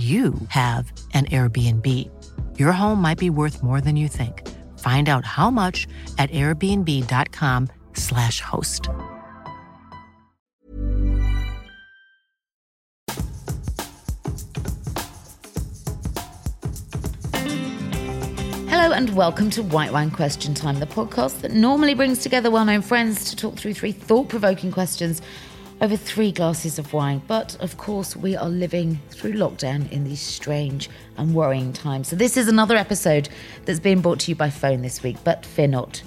you have an Airbnb. Your home might be worth more than you think. Find out how much at airbnb.com/slash host. Hello and welcome to White Wine Question Time, the podcast that normally brings together well known friends to talk through three thought provoking questions over three glasses of wine. But of course, we are living through lockdown in these strange and worrying times. So, this is another episode that's been brought to you by phone this week. But fear not,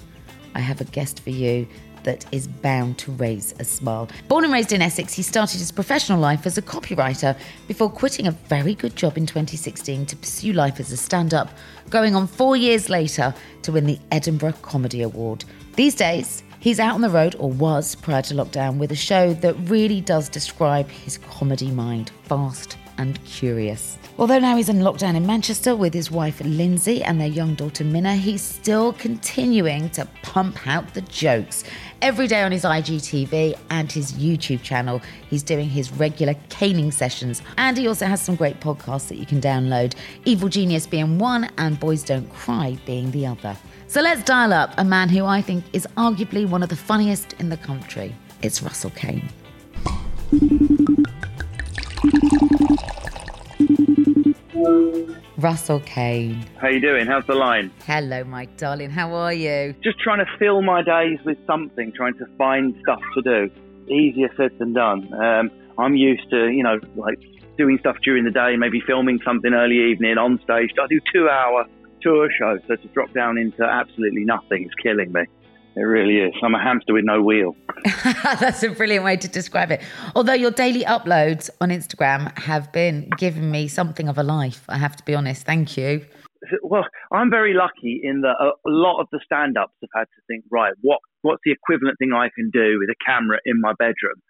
I have a guest for you that is bound to raise a smile. Born and raised in Essex, he started his professional life as a copywriter before quitting a very good job in 2016 to pursue life as a stand up, going on four years later to win the Edinburgh Comedy Award. These days, He's out on the road, or was prior to lockdown, with a show that really does describe his comedy mind fast and curious. Although now he's in lockdown in Manchester with his wife Lindsay and their young daughter Minna, he's still continuing to pump out the jokes. Every day on his IGTV and his YouTube channel, he's doing his regular caning sessions. And he also has some great podcasts that you can download Evil Genius being one, and Boys Don't Cry being the other. So let's dial up a man who I think is arguably one of the funniest in the country. It's Russell Kane. Russell Kane. How you doing? How's the line? Hello, my darling. How are you? Just trying to fill my days with something, trying to find stuff to do. Easier said than done. Um, I'm used to, you know, like doing stuff during the day, maybe filming something early evening on stage. I do two hour tour show, so to drop down into absolutely nothing is killing me. It really is. I'm a hamster with no wheel. That's a brilliant way to describe it. Although your daily uploads on Instagram have been giving me something of a life, I have to be honest. Thank you. Well, I'm very lucky in that a lot of the stand-ups have had to think, right, what what's the equivalent thing I can do with a camera in my bedroom?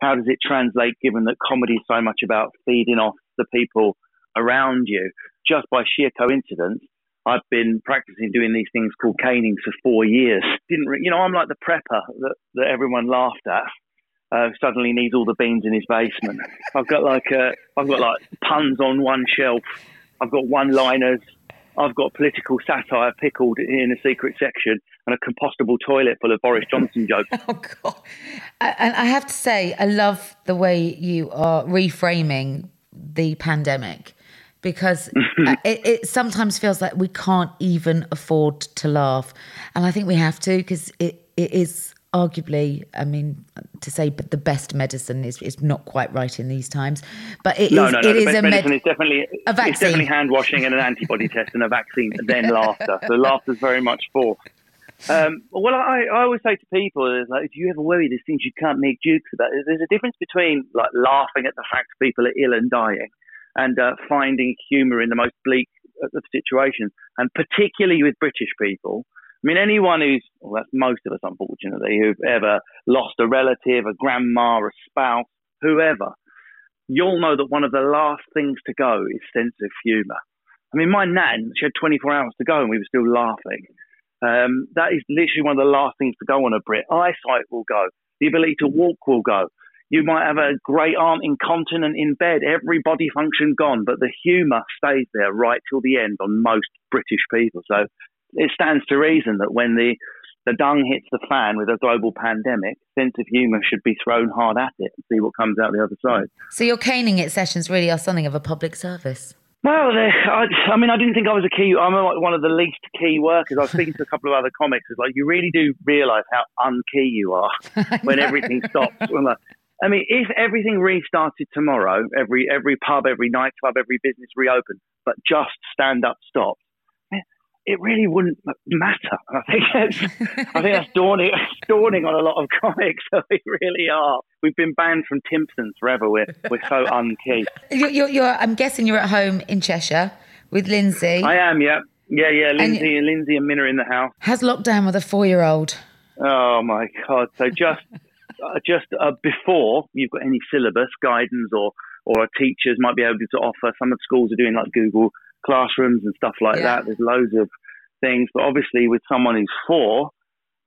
How does it translate given that comedy is so much about feeding off the people around you? Just by sheer coincidence, I've been practicing doing these things called caning for four years. Didn't re- you know? I'm like the prepper that, that everyone laughed at. Uh, suddenly needs all the beans in his basement. I've got like uh, I've got like puns on one shelf. I've got one-liners. I've got political satire pickled in a secret section and a compostable toilet full of Boris Johnson jokes. Oh God! And I have to say, I love the way you are reframing the pandemic because it, it, sometimes feels like we can't even afford to laugh. And I think we have to because it, it is arguably, I mean, to say but the best medicine is, is not quite right in these times, but it no, is, no, no. it is a medicine med- is definitely a vaccine. It's definitely hand washing and an antibody test and a vaccine, and then laughter. So laughter is very much for. Um, well, I, I always say to people, is like, if you ever worry, there's things you can't make jokes about. There's a difference between like laughing at the fact people are ill and dying, and uh, finding humour in the most bleak of situations, and particularly with British people. I mean, anyone who's, well, that's most of us, unfortunately, who've ever lost a relative, a grandma, a spouse, whoever, you'll know that one of the last things to go is sense of humour. I mean, my nan, she had 24 hours to go and we were still laughing. Um, that is literally one of the last things to go on a Brit. Eyesight will go. The ability to walk will go. You might have a great aunt incontinent in bed, every body function gone, but the humour stays there right till the end on most British people. So it stands to reason that when the the dung hits the fan with a global pandemic, sense of humour should be thrown hard at it and see what comes out the other side. So your caning it sessions really are something of a public service. Well, I, I, mean, I didn't think I was a key. I'm like one of the least key workers. I was speaking to a couple of other comics. It's like you really do realise how unkey you are when everything stops. I mean, if everything restarted tomorrow, every every pub, every nightclub, every business reopened, but just stand up stopped, eh, it really wouldn't matter. I think it's, I think that's dawning, dawning on a lot of comics. So we really are. We've been banned from Timpsons forever. We're we're so unkey. You're, you're, you're, I'm guessing you're at home in Cheshire with Lindsay. I am. Yeah, yeah, yeah. Lindsay and Lindsay and Minna in the house. How's lockdown with a four-year-old? Oh my god! So just just uh, before you've got any syllabus guidance or or teachers might be able to offer. Some of the schools are doing like Google classrooms and stuff like Yeah. that. There's loads of things, but obviously with someone who's four,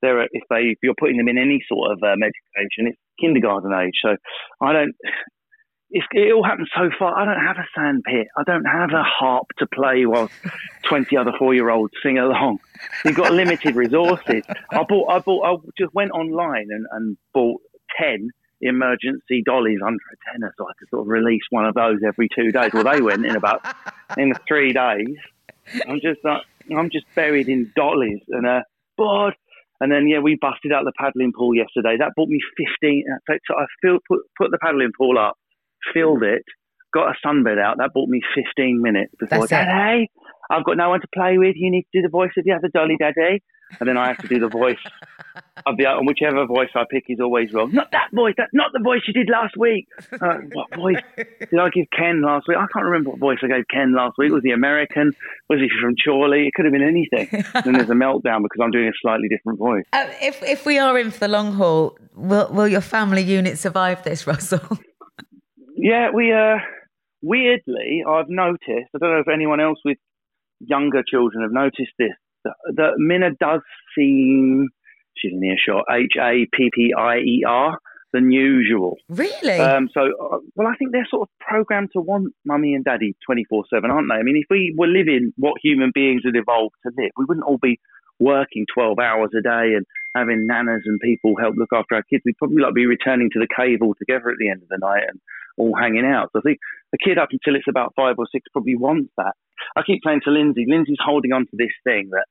there if they if you're putting them in any sort of um, education, it's kindergarten age. So I don't. It's, it all happens so far. I don't have a sandpit. I don't have a harp to play while twenty other four-year-olds sing along. You've got limited resources. I bought. I bought. I just went online and, and bought ten emergency dollies under a tenner, so I could sort of release one of those every two days. Well, they went in about in three days. I'm just like, I'm just buried in dollies and uh, bored. And then yeah, we busted out the paddling pool yesterday. That bought me 15. So so I filled, put put the paddling pool up, filled it, got a sunbed out. That bought me 15 minutes before. That's I've got no one to play with. You need to do the voice of the other dolly, Daddy. And then I have to do the voice of the and whichever voice I pick is always wrong. Not that voice. That's not the voice you did last week. Uh, what voice did I give Ken last week? I can't remember what voice I gave Ken last week. Was he American? Was he from Chorley? It could have been anything. then there's a meltdown because I'm doing a slightly different voice. Uh, if if we are in for the long haul, will will your family unit survive this, Russell? Yeah, we uh weirdly I've noticed. I don't know if anyone else with younger children have noticed this. That, Minna does seem she's in earshot. H A P P I E R than usual. Really? Um, so, uh, well, I think they're sort of programmed to want mummy and daddy 24 7, aren't they? I mean, if we were living what human beings had evolved to live, we wouldn't all be working 12 hours a day and having nanas and people help look after our kids. We'd probably like be returning to the cave altogether at the end of the night and all hanging out. So I think the kid up until it's about five or six probably wants that. I keep saying to Lindsay, Lindsay's holding on to this thing that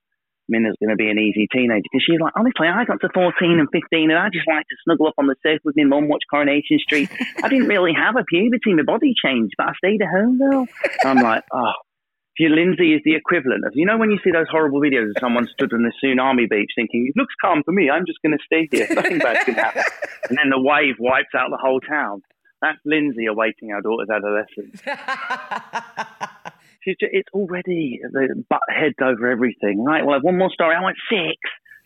Minna's going to be an easy teenager because she's like, honestly, I got to 14 and 15 and I just like to snuggle up on the sofa with my mum, watch Coronation Street. I didn't really have a puberty, my body changed, but I stayed at home though. I'm like, oh. Your Lindsay is the equivalent of, you know, when you see those horrible videos of someone stood on the tsunami beach thinking, it looks calm for me, I'm just going to stay here, nothing bad's going to happen. And then the wave wipes out the whole town. That's Lindsay awaiting our daughter's adolescence. She's just, it's already the butt heads over everything. Right, well, I have one more story. I want six.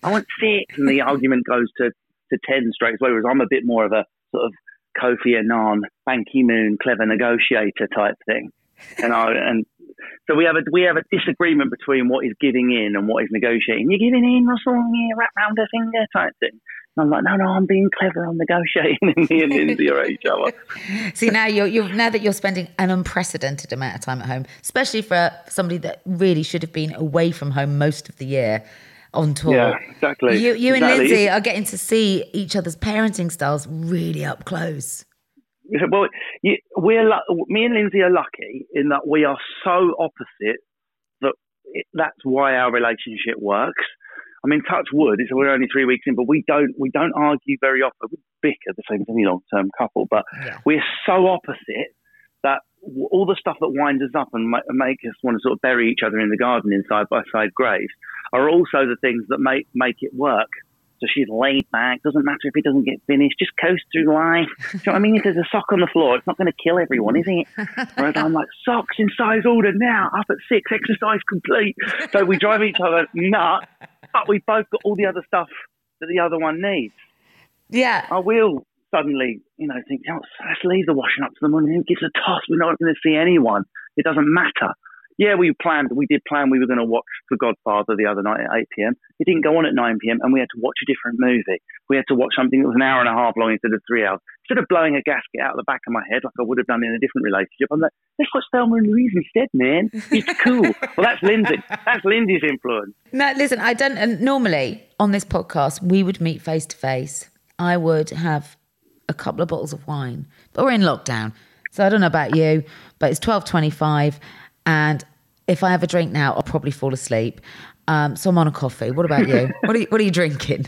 I want six. And the argument goes to, to 10 straight away, whereas I'm a bit more of a sort of Kofi Annan, Ban Ki-moon, clever negotiator type thing. And I, and so we have a we have a disagreement between what is giving in and what is negotiating. You're giving in, Russell, yeah, wrap round a finger type thing. And I'm like, no, no, I'm being clever. I'm negotiating. And me and Lindsay are each other. See now you're, you're now that you're spending an unprecedented amount of time at home, especially for somebody that really should have been away from home most of the year on tour. Yeah, exactly. You, you and Lindsay are getting to see each other's parenting styles really up close. Well, you, we're me and Lindsay are lucky in that we are so opposite that it, that's why our relationship works. I mean, touch wood. It's we're only three weeks in, but we don't we don't argue very often. We bicker the same as any long term couple, but Yeah. we're so opposite that all the stuff that winds us up and ma- make us want to sort of bury each other in the garden in side by side graves are also the things that make make it work. So she's laid back. Doesn't matter if it doesn't get finished. Just coast through life. You know what I mean? If there's a sock on the floor, it's not going to kill everyone, is it? Whereas I'm like, socks in size order now. Up at six, exercise complete. So we drive each other nuts, but we've both got all the other stuff that the other one needs. Yeah. I will suddenly, you know, think, oh, let's leave the washing up to the morning. Who gives a toss? We're not going to see anyone. It doesn't matter. Yeah, we planned, we did plan we were going to watch The Godfather the other night at 8 p.m. It didn't go on at 9 p.m. and we had to watch a different movie. We had to watch something that was an hour and a half long instead of three hours. Instead of blowing a gasket out of the back of my head like I would have done in a different relationship, I'm like, let's watch Thelma and Louise instead, man. It's cool. well, that's Lindsay. That's Lindsay's influence. No, listen, I don't. And normally on this podcast, we would meet face to face. I would have a couple of bottles of wine, but we're in lockdown, so I don't know about you, but it's twelve twenty-five, and if I have a drink now, I'll probably fall asleep. Um, so I'm on a coffee. What about you? what are you, What are you drinking?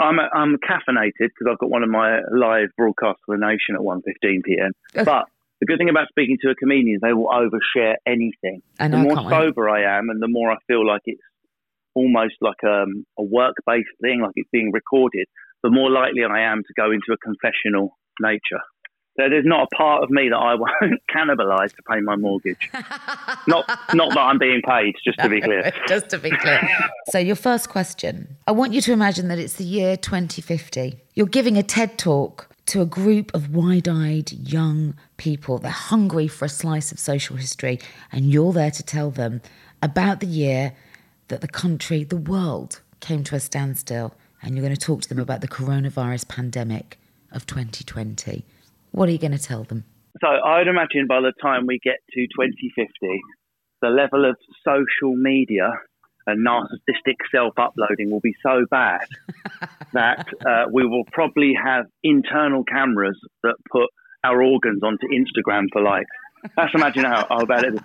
I'm I'm caffeinated because I've got one of my live broadcasts for the nation at 1.15 p.m. But the good thing about speaking to a comedian is they will overshare anything. I the I more wait. sober I am, and the more I feel like it's almost like um, a work-based thing, like it's being recorded, the more likely I am to go into a confessional nature. So there's not a part of me that I won't cannibalise to pay my mortgage. not not that I'm being paid, just to be clear. Just to be clear. So, your first question I want you to imagine that it's the year 2050. You're giving a TED talk to a group of wide eyed young people. They're hungry for a slice of social history, and you're there to tell them about the year that the country, the world, came to a standstill. And you're going to talk to them about the coronavirus pandemic of 2020. What are you going to tell them? So I'd imagine by the time we get to 2050, the level of social media and narcissistic self-uploading will be so bad that uh, we will probably have internal cameras that put our organs onto Instagram for likes. That's imagine how, how bad it is.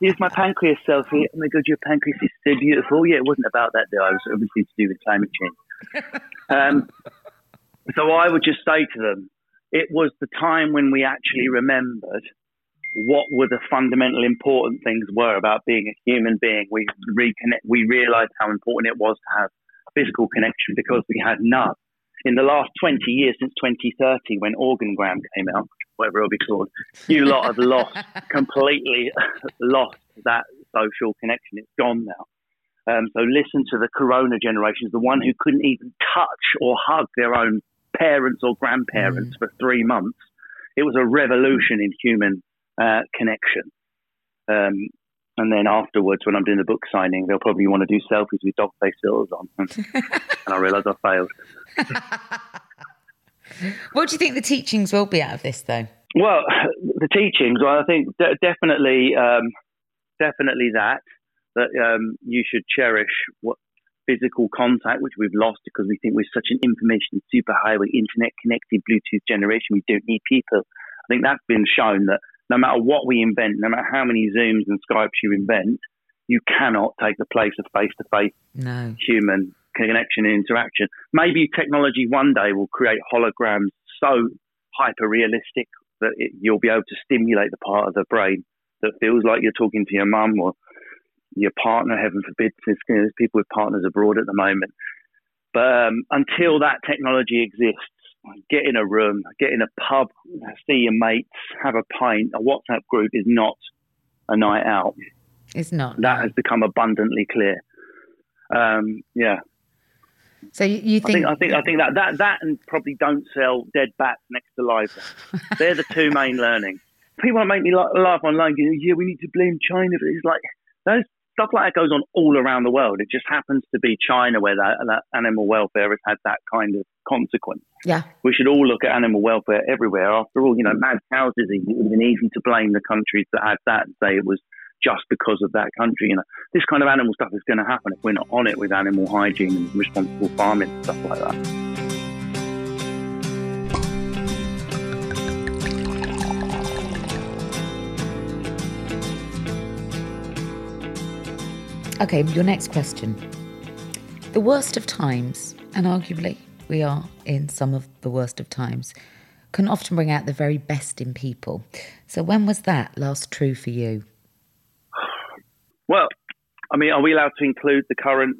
Here's my pancreas selfie. Oh my god, your pancreas is so beautiful. Yeah, it wasn't about that though. It was obviously to do with climate change. Um, so I would just say to them, it was the time when we actually remembered what were the fundamental important things were about being a human being. We reconnect, we realized how important it was to have physical connection because we had none. In the last 20 years, since 2030, when Organgram came out, whatever it'll be called, you lot have lost, completely lost that social connection. It's gone now. Um, so listen to the Corona generations, the one who couldn't even touch or hug their own parents or grandparents for three months. It was a revolution in human uh, connection. Um, and then afterwards, when I'm doing the book signing, they'll probably want to do selfies with dog face filters on. and I realise I failed. What do you think the teachings will be out of this, though? Well, the teachings. Well, I think de- definitely, um, definitely that that um, you should cherish what physical contact, which we've lost because we think we're such an information superhighway, internet connected, Bluetooth generation. We don't need people. I think that's been shown that no matter what we invent, no matter how many Zooms and Skypes you invent, you cannot take the place of face to face human connection and interaction. Maybe technology one day will create holograms so hyper realistic that it, you'll be able to stimulate the part of the brain that feels like you're talking to your mum or your partner, heaven forbid. There's, people with partners abroad at the moment. But um, until that technology exists, get in a room, get in a pub, see your mates, have a pint. A WhatsApp group is not a night out. It's not. That has become abundantly clear. Um, yeah, So you, you I think, think I think I think that that that and probably don't sell dead bats next to live. They're the two main learnings. People make me laugh online. Going, yeah, we need to blame China, but it's like those stuff like that goes on all around the world. It just happens to be China where that, that animal welfare has had that kind of consequence. yeah, We should all look at animal welfare everywhere. After all, you know, mad cow disease. It would have been easy to blame the countries that had that and say it was just because of that country. You know, this kind of animal stuff is going to happen if we're not on it with animal hygiene and responsible farming and stuff like that. Okay, your next question. The worst of times, and arguably we are in some of the worst of times, can often bring out the very best in people. So, when was that last true for you? Well, I mean, are we allowed to include the current?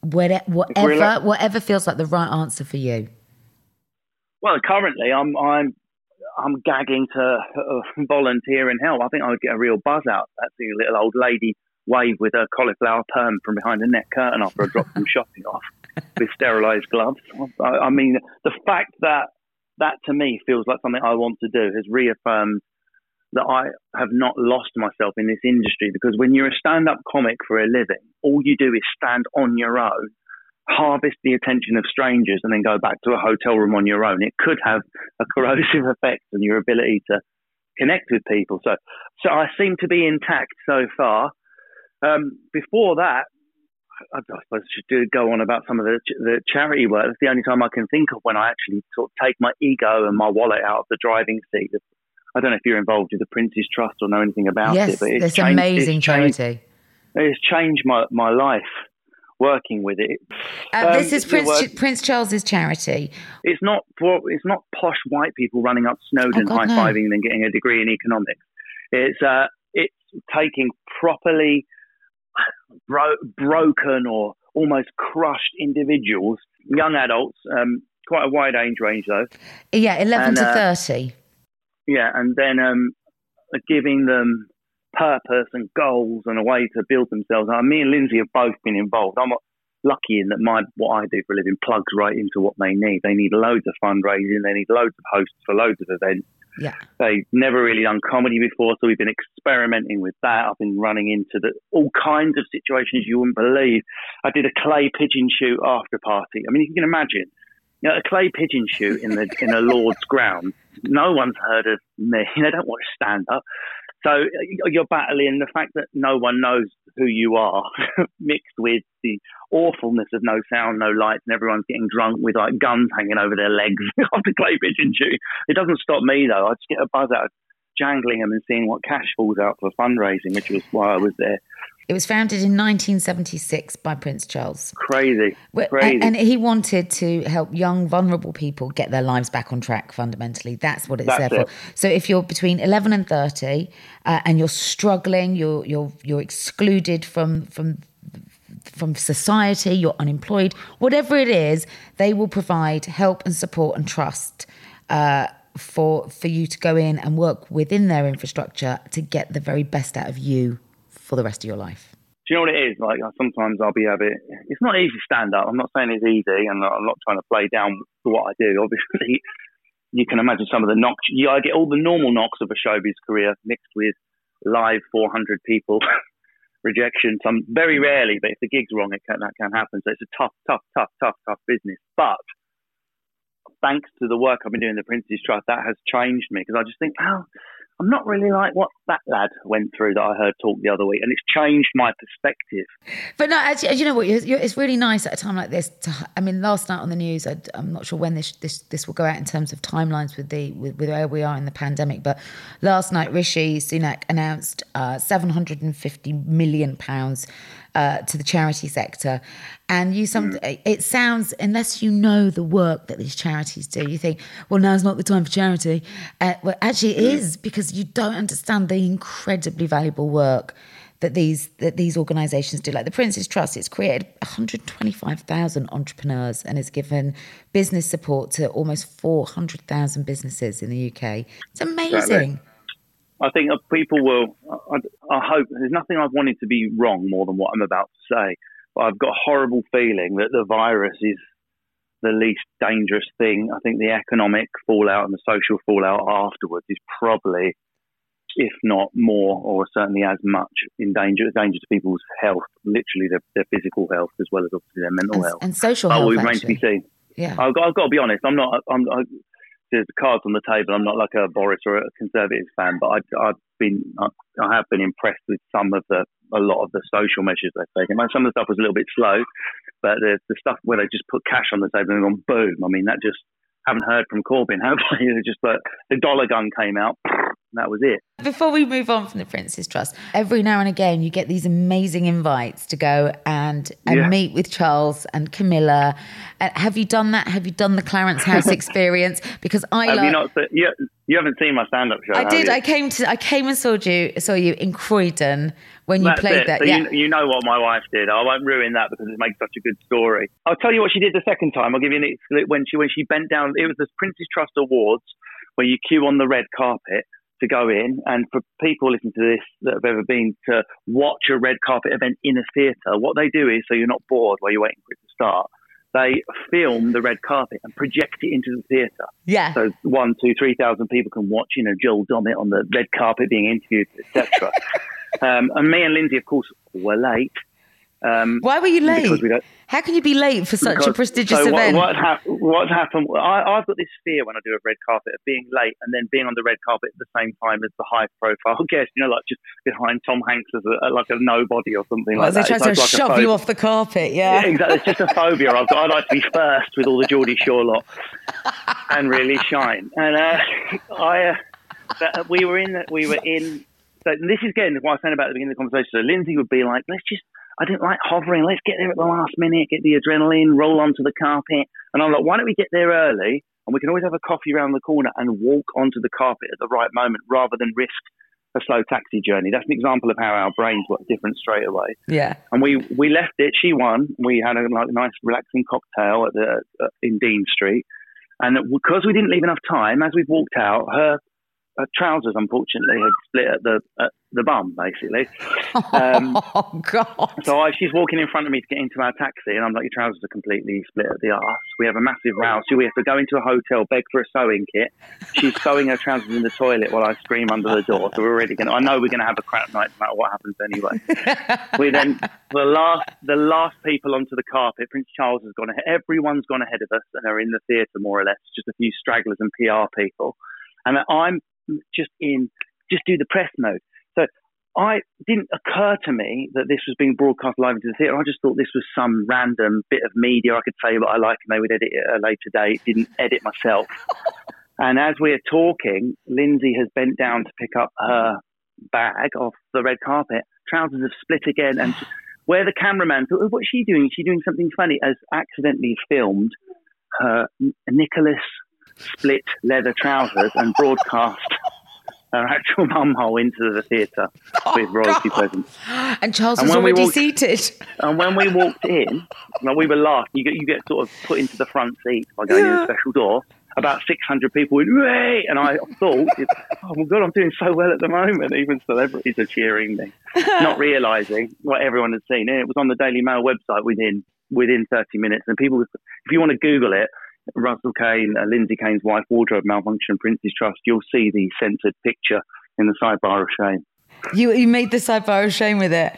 Whatever, whatever, whatever feels like the right answer for you. Well, currently, I'm I'm I'm gagging to uh, volunteer and help. I think I would get a real buzz out that seeing a little old lady wave with a cauliflower perm from behind a net curtain after I drop some shopping off with sterilised gloves. I, I mean, the fact that that to me feels like something I want to do has reaffirmed that I have not lost myself in this industry because when you're a stand up comic for a living, all you do is stand on your own, harvest the attention of strangers, and then go back to a hotel room on your own. It could have a corrosive effect on your ability to connect with people. So, so I seem to be intact so far. Um, before that, I, I suppose I should do, go on about some of the, the charity work. That's the only time I can think of when I actually sort of take my ego and my wallet out of the driving seat. I don't know if you're involved with the Prince's Trust or know anything about yes, it, but it's, it's changed, amazing it's charity. Changed, it's changed my, my life working with it. Uh, um, this is Prince Prince Charles's charity. It's not for it's not posh white people running up Snowdon oh, high fiving no. and getting a degree in economics. It's uh, it's taking properly bro- broken or almost crushed individuals, young adults, um, quite a wide age range though. Yeah, eleven And, to uh, thirty. Yeah, and then um, giving them purpose and goals and a way to build themselves. Uh, me and Lindsay have both been involved. I'm lucky in that my what I do for a living plugs right into what they need. They need loads of fundraising. They need loads of hosts for loads of events. Yeah. They've never really done comedy before, so we've been experimenting with that. I've been running into the, all kinds of situations you wouldn't believe. I did a clay pigeon shoot after party. I mean, you can imagine, you know, a clay pigeon shoot in the in a Lord's ground. No one's heard of me. They don't watch stand up. So uh, you're battling the fact that no one knows who you are, mixed with the awfulness of no sound, no lights, and everyone's getting drunk with like guns hanging over their legs after clay pigeon shoot. It doesn't stop me though. I just get a buzz out of jangling them and seeing what cash falls out for fundraising, which was why I was there. It was founded in 1976 by Prince Charles. Crazy, crazy. And, and he wanted to help young, vulnerable people get their lives back on track. Fundamentally, that's what it's That's there it. for. So, if you're between 11 and 30, uh, and you're struggling, you're you're you're excluded from from from society, you're unemployed, whatever it is, they will provide help and support and trust. Uh, for for you to go in and work within their infrastructure to get the very best out of you for the rest of your life. Do you know what it is? Like sometimes I'll be a bit. It's not easy stand up. I'm not saying it's easy, and I'm not trying to play down for what I do. Obviously, you can imagine some of the knocks. You I get all the normal knocks of a showbiz career mixed with live 400 people rejection. Some very rarely, but if the gig's wrong, it can, that can happen. So it's a tough, tough, tough, tough, tough business. But thanks to the work I've been doing in the Prince's Trust, that has changed me because I just think, oh, I'm not really like what that lad went through that I heard talk the other week, and it's changed my perspective. But no, actually, you know what? It's really nice at a time like this. To, I mean, last night on the news, I, am not sure when this, this this will go out in terms of timelines with the with, with where we are in the pandemic. But last night, Rishi Sunak announced uh, 750 million pounds uh, to the charity sector, and you some it sounds unless you know the work that these charities do, you think, well, now's not the time for charity. Uh, well, actually, it is because you don't understand the incredibly valuable work that these that these organisations do. Like the Prince's Trust, it's created 125,000 entrepreneurs and has given business support to almost 400,000 businesses in the UK. It's amazing. Exactly. I think people will. I, I hope there's nothing I've wanted to be wrong more than what I'm about to say, but I've got a horrible feeling that the virus is the least dangerous thing. I think the economic fallout and the social fallout afterwards is probably, if not more, or certainly as much in danger, danger to people's health, literally their, their physical health as well as obviously their mental And, health. and social Oh, health. we remain to be seen. Yeah. I've got, I've got to be honest. I'm not. I'm. I, there's cards on the table. I'm not like a Boris or a Conservative fan, but I, I've been. I, I have been impressed with some of the, a lot of the social measures they've taken. Some of the stuff was a little bit slow, but the, the stuff where they just put cash on the table and gone boom. I mean, that just haven't heard from Corbyn, have they? Just like the dollar gun came out, And that was it. Before we move on from the Prince's Trust, every now and again you get these amazing invites to go and, and Yeah. meet with Charles and Camilla. Uh, have you done that? Have you done the Clarence House experience? Because I Have like. you not? You, you haven't seen my stand-up show. I did. you? I came to. I came and saw you. Saw you in Croydon when you That's played it. that. So yeah. you, you know what my wife did. I won't ruin that because it makes such a good story. I'll tell you what she did the second time. I'll give you an when she when she bent down. It was the Prince's Trust Awards where you queue on the red carpet to go in. And for people listening to this that have ever been to watch a red carpet event in a theatre, what they do is so you're not bored while you're waiting for it to start. They film the red carpet and project it into the theatre. yeah. So one, two, three thousand people can watch, you know, Joel Dommett on the red carpet being interviewed, etc. um, and me and Lindsay, of course, were late. Um, Why were you because late? we How can you be late for such a prestigious so event? What, what, what's happened? I, I've got this fear when I do a red carpet of being late and then being on the red carpet at the same time as the high-profile guest. You know, like just behind Tom Hanks as a, like a nobody or something Well, like that. try It's to like- shove you off the carpet. Yeah. yeah, exactly. It's just a phobia I've got. I like to be first with all the Geordie Shore lot and really shine. And uh, I, uh, that, we were in, we were in. So this is again what I was saying about the beginning of the conversation. So Lindsay would be like, "Let's just." I didn't like hovering. Let's get there at the last minute, get the adrenaline, roll onto the carpet. And I'm like, why don't we get there early? And we can always have a coffee around the corner and walk onto the carpet at the right moment rather than risk a slow taxi journey. That's an example of how our brains work different straight away Yeah. and we we left it. She won. We had a like nice relaxing cocktail at the uh, in Dean Street, and because we didn't leave enough time, as we walked out, her, her trousers unfortunately had split at the at the bum basically. Um, oh God. so I, she's walking in front of me to get into our taxi, and I'm like, "Your trousers are completely split at the arse." We have a massive row, so we have to go into a hotel, beg for a sewing kit. She's sewing her trousers in the toilet while I scream under the door. So we're already going. to I know we're going to have a crap night, no matter what happens anyway. we then the last the last people onto the carpet. Prince Charles has gone ahead. Everyone's gone ahead of us, and are in the theatre more or less. Just a few stragglers and PR people, and I'm just in just do the press mode. So I didn't occur to me that this was being broadcast live into the theatre. I just thought this was some random bit of media I could say what I like, and they would edit it at a later date. Didn't edit myself. and as we're talking, Lindsay has bent down to pick up her bag off the red carpet. Trousers have split again, and where the cameraman thought, "What's she doing? Is she doing something funny?" Has accidentally filmed her Nicholas split leather trousers and broadcast her actual mumhole into the theatre oh, with royalty presents. And Charles And was already walked- seated. And when we walked in, we were last, you get you get sort of put into the front seat by going in a special door. About 600 people went, "Way!" and I thought, "Oh my god, I'm doing so well at the moment." Even celebrities are cheering me, not realizing what everyone had seen. And it was on the Daily Mail website within within 30 minutes. And people, if you want to Google it, Russell Kane, uh, Lindsay Kane's wife, wardrobe malfunction, Prince's Trust, you'll see the censored picture in the sidebar of shame. You, you made the sidebar of shame with it.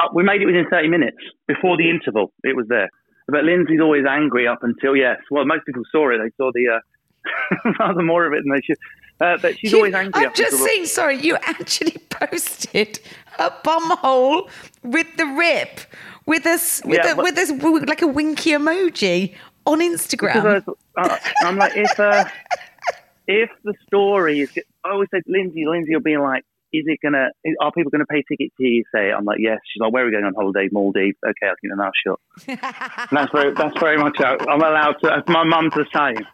Uh, we made it within 30 minutes before the interval. It was there. But Lindsay's always angry up until yes. Well, most people saw it. They saw the uh, rather more of it than they should. Uh, but she's You- always angry. I'm up just saying, sorry, you actually posted a bum hole with the rip, with us, with, Yeah, a, but- with this, like a winky emoji on Instagram. Was, uh, I'm like, if uh, if the story is, I always said Lindsay, Lindsay will be like, is it gonna? Are people gonna pay tickets to you say? I'm like, yes. She's like, where are we going on holiday? Maldives. Okay, I'll keep an mouth shut. That's very, that's very much how I'm allowed to. As my mum's the same.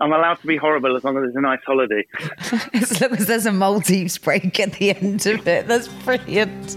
I'm allowed to be horrible as long as it's a nice holiday. as long as there's a Maldives break at the end of it. That's brilliant.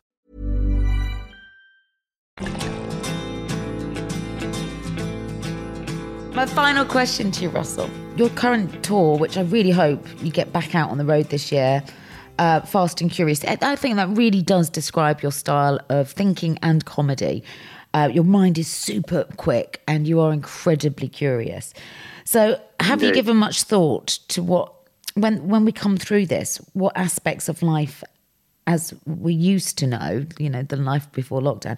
My final question to you, Russell. Your current tour, which I really hope you get back out on the road this year, uh, Fast and Curious, I think that really does describe your style of thinking and comedy. Uh, your mind is super quick and you are incredibly curious. So, have you given much thought to what, when, when we come through this, what aspects of life as we used to know, you know, the life before lockdown,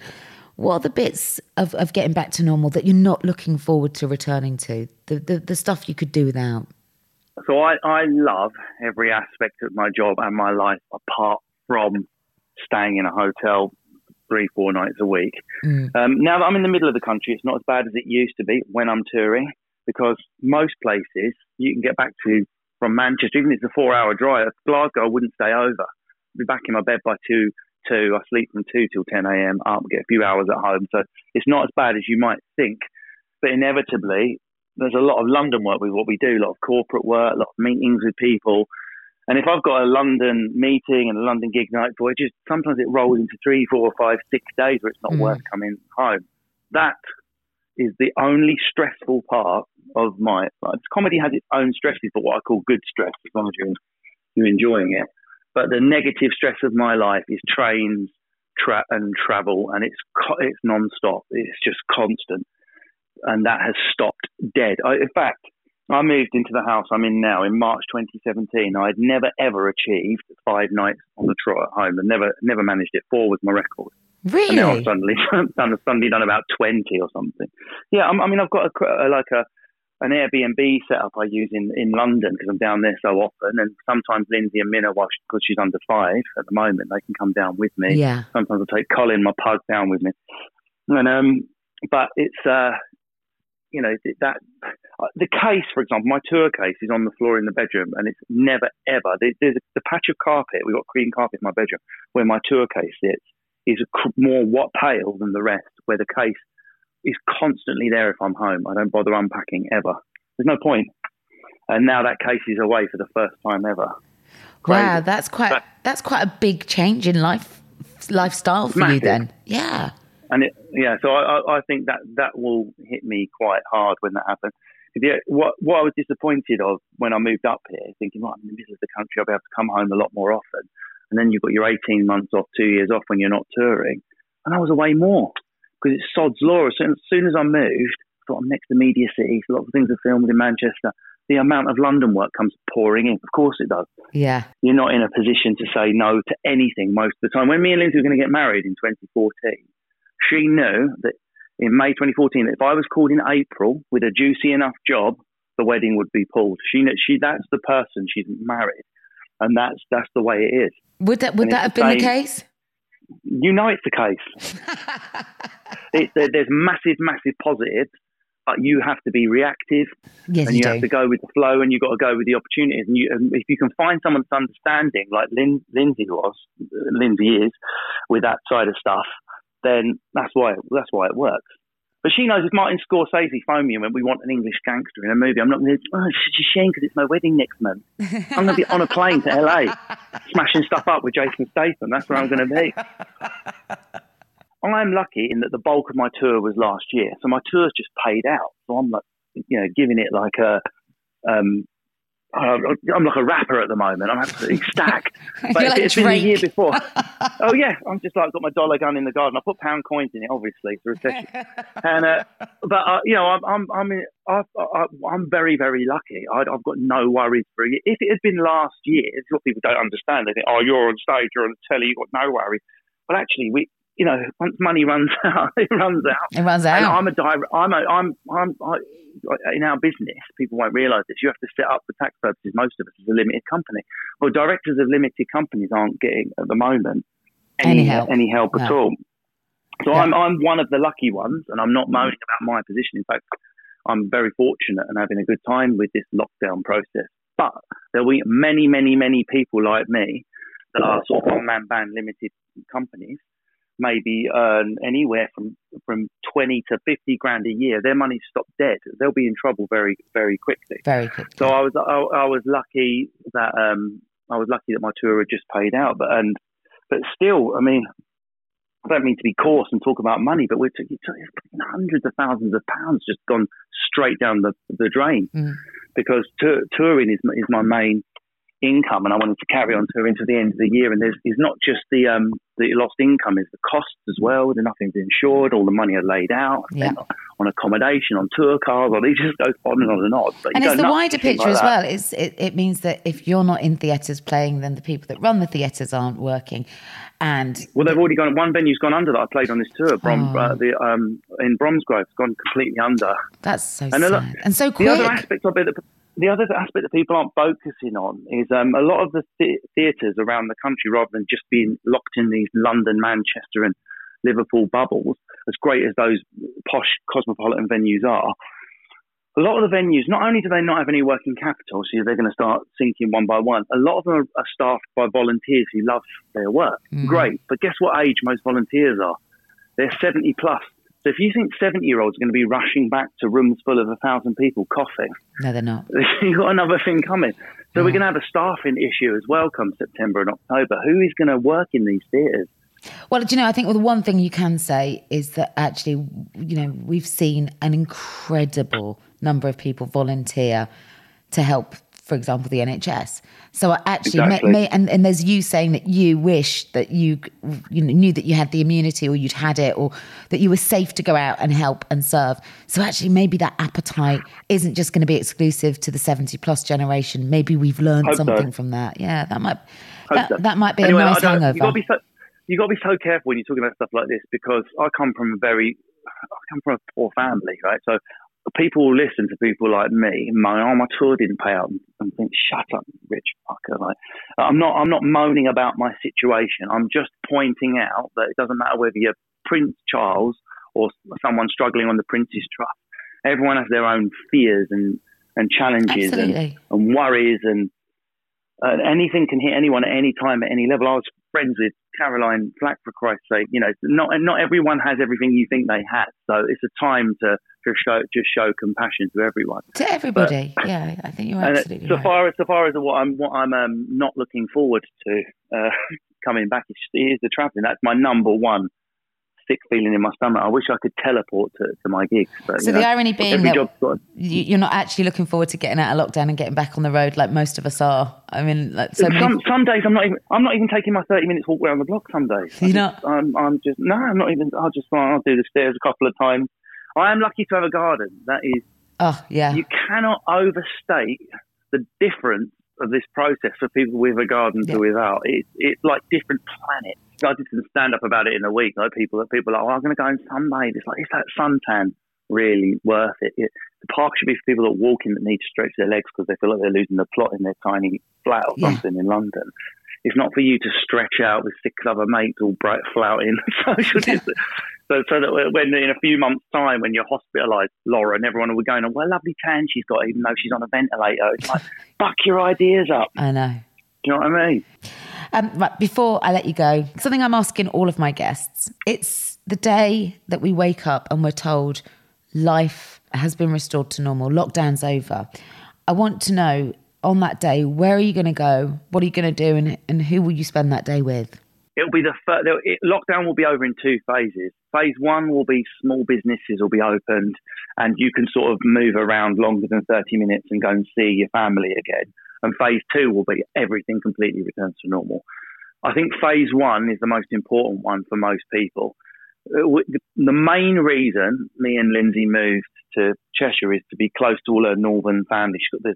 what are the bits of, of getting back to normal that you're not looking forward to returning to? The, the, the stuff you could do without? So I, I love every aspect of my job and my life apart from staying in a hotel three, four nights a week. Um, now that I'm in the middle of the country, it's not as bad as it used to be when I'm touring because most places you can get back to from Manchester, even if it's a four hour drive. Glasgow, I wouldn't stay over. I'd be back in my bed by two, two. I sleep from two till 10 a.m. up, get a few hours at home. So it's not as bad as you might think. But inevitably, there's a lot of London work with what we do, a lot of corporate work, a lot of meetings with people. And if I've got a London meeting and a London gig night for it, just sometimes it rolls into three, four, five, six days where it's not mm. worth coming home. That is the only stressful part of my life. Comedy has its own stresses, but what I call good stress, as long as you're, you're enjoying it. But the negative stress of my life is trains, tra- and travel, and it's co- it's non-stop. It's just constant, and that has stopped dead. I, in fact, I moved into the house I'm in now in March 2017. I'd never ever achieved five nights on the trot at home, and never never managed it. Four was my record. Really? And now I've suddenly done suddenly done about twenty or something. Yeah, I'm, I mean I've got a, a like a an Airbnb setup I use in in London because I'm down there so often, and sometimes Lindsay and Minna, while because she's under five at the moment, they can come down with me. Yeah. Sometimes I take Colin, my pug, down with me, and um, but it's uh, you know that the case, for example, my tour case is on the floor in the bedroom, and it's never ever there- there's a, the patch of carpet we've got cream carpet in my bedroom where my tour case sits is a cr- more what pale than the rest, where the case is constantly there if I'm home. I don't bother unpacking ever. There's no point. And now that case is away for the first time ever. Wow, that's quite But- that's quite a big change in life lifestyle for you then. Yeah. And it, yeah, so I, I- I think that that will hit me quite hard when that happens. Yeah, what what I was disappointed of when I moved up here, thinking, right, I'm in the middle of the country, I'll be able to come home a lot more often. And then you've got your 18 months off, two years off when you're not touring. And I was away more because it's sod's law. So as soon as I moved, I thought I'm next to Media City, so lots of things are filmed in Manchester. The amount of London work comes pouring in. Of course it does. Yeah. You're not in a position to say no to anything most of the time. When me and Lindsay were going to get married in 2014, she knew that in May 2014 that if I was called in April with a juicy enough job, the wedding would be pulled. She kn- she that's the person she's married, and that's that's the way it is. Would that would And that have been the the case? You know it's the case. It, there's massive, massive positives, but you have to be reactive Yes, and you you have to go with the flow and you've got to go with the opportunities. And, you, and if you can find someone that's understanding, like Lin, Lindsay was, Lindsay is, with that side of stuff, then that's why that's why it works. But she knows if Martin Scorsese phoned me and went, we want an English gangster in a movie, I'm not going to, oh, it's such a shame because it's my wedding next month. I'm going to be on a plane to LA, smashing stuff up with Jason Statham. That's where I'm going to be. I'm lucky in that the bulk of my tour was last year, so my tour's just paid out. So I'm like, you know, giving it like a, um, I'm like a rapper at the moment. I'm absolutely stacked. But like it's been the year before. oh yeah, I'm just like got my dollar gun in the garden. I put pound coins in it, obviously, for recession. and uh, but uh, you know, I'm I'm I'm I, I, I'm very very lucky. I, I've got no worries for it. If it had been last year, it's what people don't understand. They think, oh, you're on stage, you're on the telly, you've got no worries. But actually, we, you know, once money runs out, it runs out. It runs And out. I'm a direct, I'm a, I'm, I'm, I, in our business, people won't realise this. You have to set up for tax purposes. Most of us as a limited company. Well, directors of limited companies aren't getting at the moment Any help. any help at all. So. I'm, I'm one of the lucky ones, and I'm not moaning about my position. In fact, I'm very fortunate and having a good time with this lockdown process. But there will be many, many, many people like me that are sort of one-man band limited companies, maybe earn anywhere from from 20 to 50 grand a year. Their money's stopped dead. They'll be in trouble very, very quickly. Very quickly. So I was I, I was lucky that um I was lucky that my tour had just paid out, but and but still, I mean, I don't mean to be coarse and talk about money, but we're talking hundreds of thousands of pounds just gone straight down the the drain Mm. because tour, touring is is my main income, and I wanted to carry on to the end of the year. And there's is not just the um the lost income, is the costs as well. The nothing's insured, all the money are laid out Yeah. on accommodation, on tour cars, or it just goes on and on and on. But And it's the wider if you think picture like as well. It's, it, it means that if you're not in theatres playing, then the people that run the theatres aren't working. And Well, they've already gone. One venue's gone under that I played on this tour. Brom, Oh. uh, the um, in Bromsgrove, it's gone completely under. that's so And sad. lot- and so The quick. other aspect of it, that, the other aspect that people aren't focusing on is um, a lot of the th- theatres around the country, rather than just being locked in these London, Manchester, and Liverpool bubbles, as great as those posh cosmopolitan venues are. A lot of the venues, not only do they not have any working capital, so they're going to start sinking one by one. A lot of them are, staffed by volunteers who love their work. Mhm. Great, but guess what age most volunteers are? They're 70 plus. So if you think 70 year olds are going to be rushing back to rooms full of a thousand people coughing, no, they're not. you've got another thing coming. So we're going to have a staffing issue as well come September and October. Who is going to work in these theatres? Well, do you know, I think the one thing you can say is that actually, you know, we've seen an incredible number of people volunteer to help, for example, the NHS. So I actually, Exactly. may, and, and there's you saying that you wish that you, you knew that you had the immunity or you'd had it or that you were safe to go out and help and serve. So actually, maybe that appetite isn't just going to be exclusive to the 70 plus generation. Maybe we've learned Hope so. something from that. Yeah, that might, that, so. that might be Anyway, a nice hangover. You got so you got to be so careful when you're talking about stuff like this because I come from a very I come from a poor family, right? So people will listen to people like me, my oh my tour didn't pay out, and think, shut up, rich fucker. Like, I'm not I'm not moaning about my situation. I'm just pointing out that it doesn't matter whether you're Prince Charles or someone struggling on the Prince's Trust. Everyone has their own fears and and challenges and, and worries and uh, anything can hit anyone at any time at any level. I was friends with Caroline Flack for Christ's sake. You know, not not everyone has everything you think they had. So it's a time to to show just show compassion to everyone. To everybody, yeah, I think you're absolutely so right. far as so far as what I'm what I'm um, not looking forward to uh, coming back is, is the travelling. That's my number one sick feeling in my stomach. I wish I could teleport to, to my gigs. But, So you the know, irony being that got you- you're not actually looking forward to getting out of lockdown and getting back on the road like most of us are. I mean, like so many. some, some days I'm not even I'm not even taking my 30 minutes walk around the block. Some days you know? I'm, I'm just no. I'm not even. I'll just I'll do the stairs a couple of times. I am lucky to have a garden. That is, Oh yeah, you cannot overstate the difference of this process for people with a garden Yeah. to without. It's it's like different planets. I did some stand up about it in a week. Like people that people are like, oh, I'm going to go and sunbathe. It's like is that suntan really worth it? it? The park should be for people that walk in that need to stretch their legs because they feel like they're losing the plot in their tiny flat or Yeah. something in London. It's not for you to stretch out with six other mates all bright flouting social distance. So, so that when in a few months' time, when you're hospitalised, Laura and everyone will be going, "Oh, what a lovely tan she's got, even though she's on a ventilator." It's like, fuck your ideas up. I know. Do you know what I mean? Um, right, before I let you go, something I'm asking all of my guests. It's the day that we wake up and we're told life has been restored to normal, lockdown's over. I want to know on that day, where are you going to go? What are you going to do? And, and who will you spend that day with? It'll be the first, it, lockdown will be over in two phases. Phase one will be small businesses will be opened, and you can sort of move around longer than 30 minutes and go and see your family again. And phase two will be everything completely returns to normal. I think phase one is the most important one for most people. Uh, The main reason me and Lindsay moved to Cheshire is to be close to all her northern family. She's got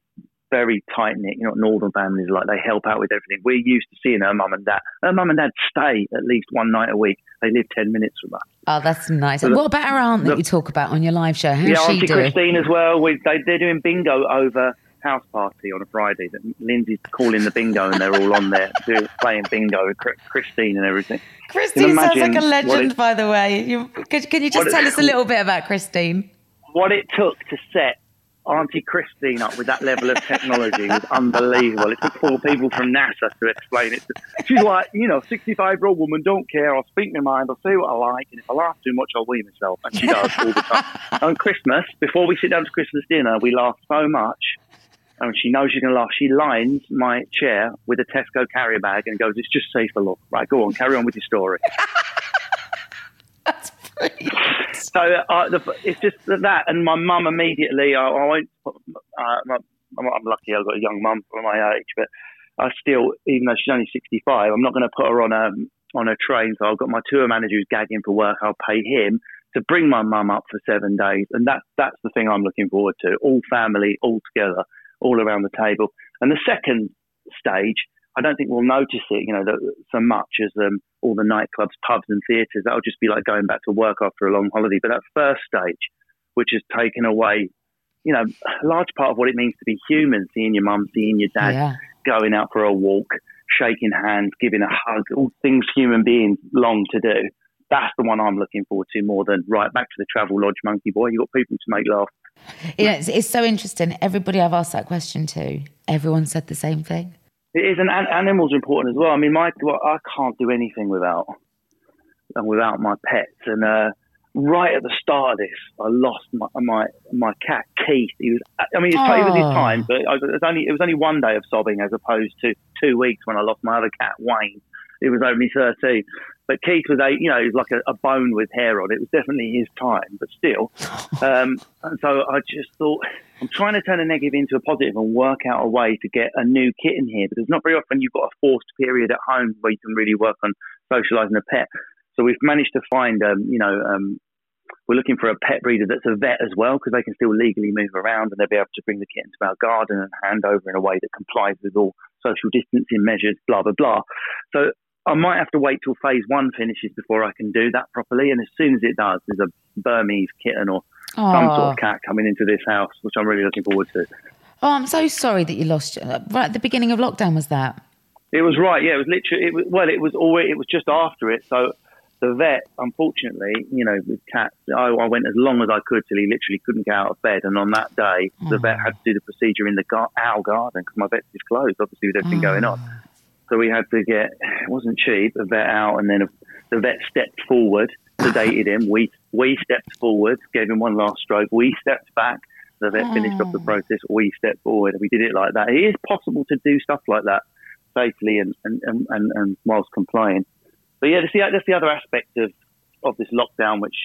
very tight knit. You know, northern families like they help out with everything. We're used to seeing her mum and dad. Her mum and dad stay at least one night a week. They live ten minutes from us. Oh, that's nice. And what about her aunt that the- you talk about on your live show? How's yeah, she Auntie doing? Christine as well. We, they, they're doing bingo over house party on a Friday. That Lindsay's calling the bingo, and they're all on there doing, playing bingo with Christine and everything. Christine sounds like a legend, it- by the way. You, could, can you just what it- tell us a little bit about Christine? What it took to set Auntie Christine up with that level of technology was unbelievable. It took four people from NASA to explain it. She's like, you know, 65 year old woman, don't care. I'll speak my mind. I'll say what I like. And if I laugh too much, I'll wee myself. And she does all the time. On Christmas, before we sit down to Christmas dinner, we laugh so much. And she knows she's going to laugh. She lines my chair with a Tesco carrier bag and goes, it's just safe for look. Right, go on, carry on with your story. That's brilliant. So uh, the, it's just that, and my mum immediately. I, I won't. Uh, my, I'm, lucky. I've got a young mum for my age, but I still, even though she's only 65, I'm not going to put her on a on a train. So I've got my tour manager who's gagging for work. I'll pay him to bring my mum up for seven days, and that's that's the thing I'm looking forward to. All family, all together, all around the table. And the second stage, I don't think we'll notice it, you know, so much as um, all the nightclubs, pubs, and theatres. That'll just be like going back to work after a long holiday. But that first stage, which has taken away, you know, a large part of what it means to be human, seeing your mum, seeing your dad, Yeah. going out for a walk, shaking hands, giving a hug, all things human beings long to do. That's the one I'm looking forward to more than right back to the travel lodge, monkey boy. You've got people to make laugh. Know, it's, it's so interesting. Everybody I've asked that question to, everyone said the same thing. It is, and an- animals are important as well. I mean, my well, I can't do anything without uh, without my pets. And uh, right at the start of this, I lost my my, my cat Keith. He was, I mean, it was, it was his Oh. time, but I, it was only it was only one day of sobbing as opposed to two weeks when I lost my other cat Wayne. It was only thirteen, but Keith was a you know he was like a, a bone with hair on. It was definitely his time, but still. Um, and so I just thought I'm trying to turn a negative into a positive and work out a way to get a new kitten here because not very often you've got a forced period at home where you can really work on socialising a pet. So we've managed to find, um, you know, um, we're looking for a pet breeder that's a vet as well because they can still legally move around and they'll be able to bring the kitten to our garden and hand over in a way that complies with all social distancing measures, blah, blah, blah. So I might have to wait till phase one finishes before I can do that properly. And as soon as it does, there's a Burmese kitten or some sort Oh. of cat coming into this house, which I'm really looking forward to. Oh, I'm so sorry that you lost. uh, Right at the beginning of lockdown, was that? It was right, yeah. It was literally, it was, well, it was already, it was just after it. So the vet, unfortunately, you know, with cats, I, I went as long as I could till he literally couldn't get out of bed. And on that day, the vet had to do the procedure in the gar- our garden because my vet's is closed, obviously, with everything going on. So we had to get, it wasn't cheap, a vet out, and then the vet stepped forward, sedated him. We we stepped forward, gave him one last stroke. We stepped back. The vet finished off the hmm. process. We stepped forward. We did it like that. It is possible to do stuff like that safely and, and, and, and, and whilst complying. But yeah, that's the, that's the other aspect of, of this lockdown, which,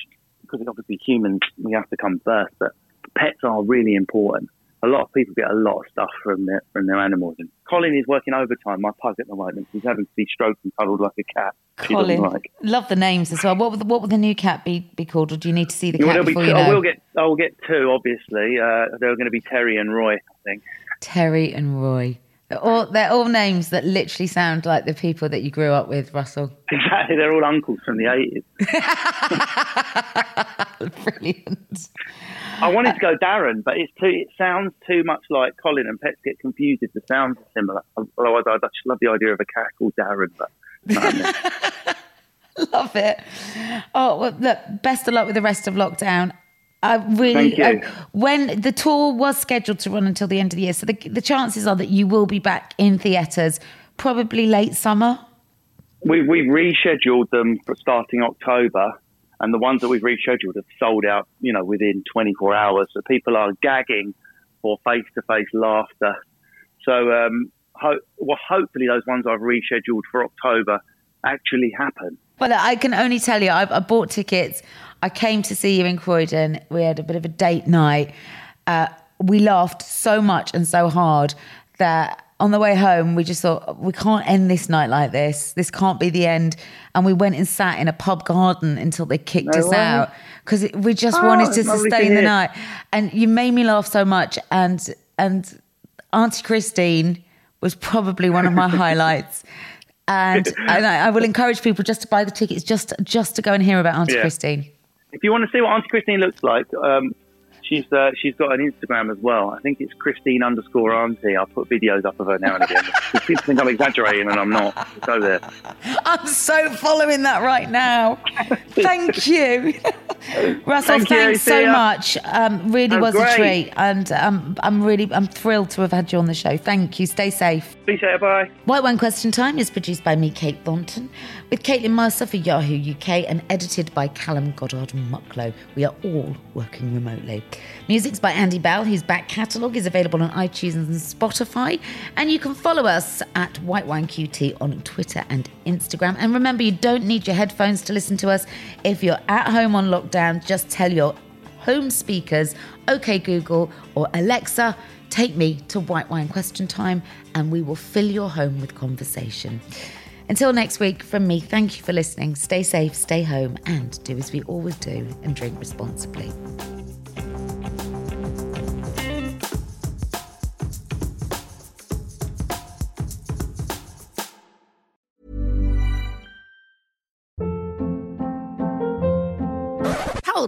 because obviously humans, we have to come first, but pets are really important. A lot of people get a lot of stuff from their, from their animals. And Colin is working overtime, my pug at the moment. He's having to be stroked and cuddled like a cat. Colin, like. love the names as well. What would the, what would the new cat be be called, or do you need to see the cat before two, you I will get, I will get two, obviously. Uh, they're going to be Terry and Roy, I think. Terry and Roy. They're all, they're all names that literally sound like the people that you grew up with, Russell. Exactly, they're all uncles from the 80s. Brilliant. I wanted uh, to go Darren, but it's too. It sounds too much like Colin, and pets get confused if the sounds are similar. Otherwise, I'd just love the idea of a cat called Darren, but no. Love it. Oh, well, look, best of luck with the rest of lockdown. I really. I- when the tour was scheduled to run until the end of the year, so the, the chances are that you will be back in theatres probably late summer. we we've rescheduled them for starting October, and the ones that we've rescheduled have sold out. You know, within 24 hours. So people are gagging for face-to-face laughter. So, um, ho- well, hopefully those ones I've rescheduled for October actually happen. Well, I can only tell you, I, I bought tickets. I came to see you in Croydon. We had a bit of a date night. Uh, we laughed so much and so hard that on the way home, we just thought, we can't end this night like this. This can't be the end. And we went and sat in a pub garden until they kicked No us way. out because we just Oh, wanted to sustain the night. And you made me laugh so much. And, and, Auntie Christine was probably one of my highlights. And, and I, I will encourage people just to buy the tickets, just just to go and hear about Auntie Yeah. Christine. If you want to see what Auntie Christine looks like, um, she's uh, she's got an Instagram as well. I think it's Christine underscore Auntie. I'll put videos up of her now and again. people think I'm exaggerating, and I'm not. Go there. I'm so following that right now. Thank you. Russell, Thank thanks see so much. Um, really Oh, was a treat. And um, I'm really, I'm thrilled to have had you on the show. Thank you. Stay safe. Appreciate it. Bye. White Wine Question Time is produced by me, Kate Thornton, with Caitlin Mercer for Yahoo UK and edited by Callum Goddard Mucklow. We are all working remotely. Music's by Andy Bell, whose back catalogue is available on iTunes and Spotify. And you can follow us at White Wine QT on Twitter and Instagram. And remember, you don't need your headphones to listen to us. If you're at home on lockdown, just tell your home speakers, OK Google or Alexa, take me to White Wine Question Time and we will fill your home with conversation. Until next week, from me, thank you for listening. Stay safe, stay home, and do as we always do and drink responsibly.